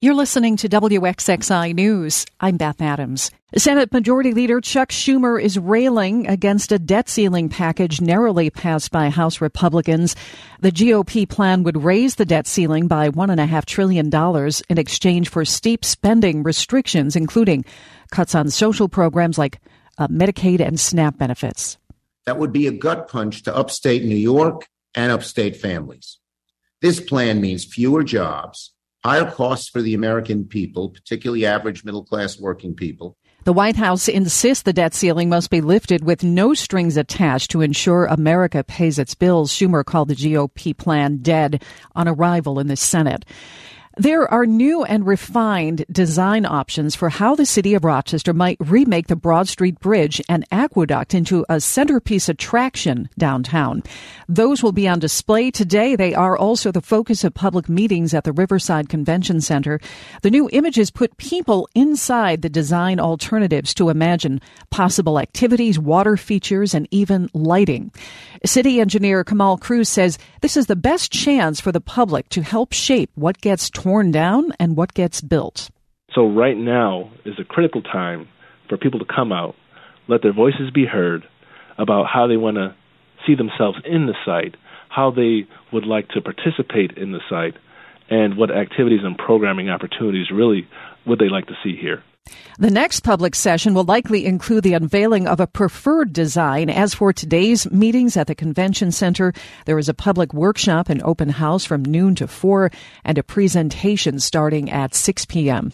You're listening to WXXI News. I'm Beth Adams. Senate Majority Leader Chuck Schumer is railing against a debt ceiling package narrowly passed by House Republicans. The GOP plan would raise the debt ceiling by $1.5 trillion in exchange for steep spending restrictions, including cuts on social programs like uh, Medicaid and SNAP benefits. That would be a gut punch to upstate New York and upstate families. This plan means fewer jobs higher costs for the American people, particularly average middle class working people. The White House insists the debt ceiling must be lifted with no strings attached to ensure America pays its bills. Schumer called the GOP plan dead on arrival in the Senate. There are new and refined design options for how the city of Rochester might remake the Broad Street Bridge and aqueduct into a centerpiece attraction downtown. Those will be on display today. They are also the focus of public meetings at the Riverside Convention Center. The new images put people inside the design alternatives to imagine possible activities, water features, and even lighting. City engineer Kamal Cruz says this is the best chance for the public to help shape what gets down and what gets built. So, right now is a critical time for people to come out, let their voices be heard about how they want to see themselves in the site, how they would like to participate in the site, and what activities and programming opportunities really would they like to see here. The next public session will likely include the unveiling of a preferred design. As for today's meetings at the convention center, there is a public workshop and open house from noon to 4 and a presentation starting at 6 p.m.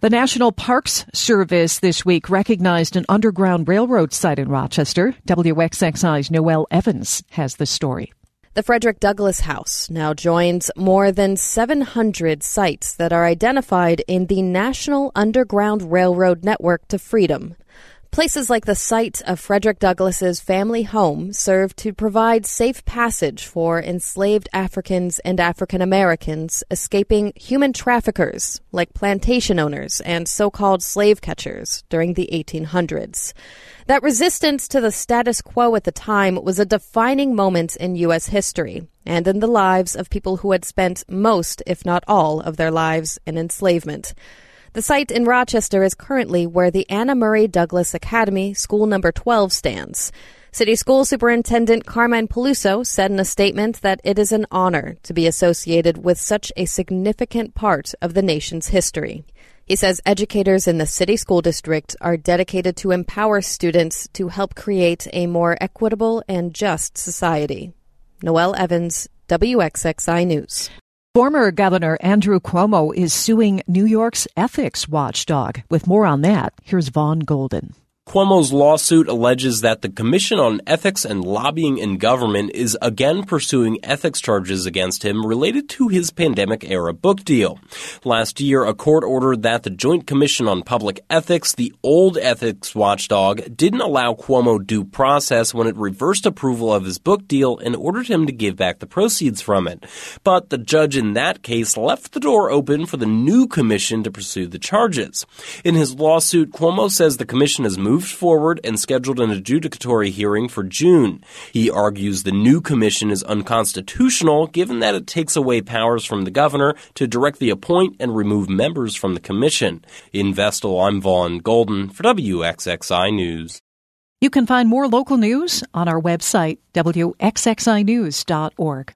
The National Parks Service this week recognized an Underground Railroad site in Rochester. WXXI's Noelle Evans has the story. The Frederick Douglass House now joins more than 700 sites that are identified in the National Underground Railroad Network to Freedom. Places like the site of Frederick Douglass's family home served to provide safe passage for enslaved Africans and African Americans escaping human traffickers like plantation owners and so-called slave catchers during the 1800s. That resistance to the status quo at the time was a defining moment in U.S. history and in the lives of people who had spent most, if not all, of their lives in enslavement. The site in Rochester is currently where the Anna Murray Douglass Academy, school number 12, stands. City School Superintendent Carmine Peluso said in a statement that it is an honor to be associated with such a significant part of the nation's history. He says educators in the city school district are dedicated to empower students to help create a more equitable and just society. Noelle Evans, WXXI News. Former Governor Andrew Cuomo is suing New York's ethics watchdog. With more on that, here's Vaughn Golden. Cuomo's lawsuit alleges that the Commission on Ethics and Lobbying in Government is again pursuing ethics charges against him related to his pandemic era book deal. Last year, a court ordered that the Joint Commission on Public Ethics, the old ethics watchdog, didn't allow Cuomo due process when it reversed approval of his book deal and ordered him to give back the proceeds from it. But the judge in that case left the door open for the new commission to pursue the charges. In his lawsuit, Cuomo says the commission has moved moved forward and scheduled an adjudicatory hearing for June. He argues the new commission is unconstitutional given that it takes away powers from the governor to directly appoint and remove members from the commission. In Vestal, I'm Vaughn Golden for WXXI News. You can find more local news on our website, wxxinews.org.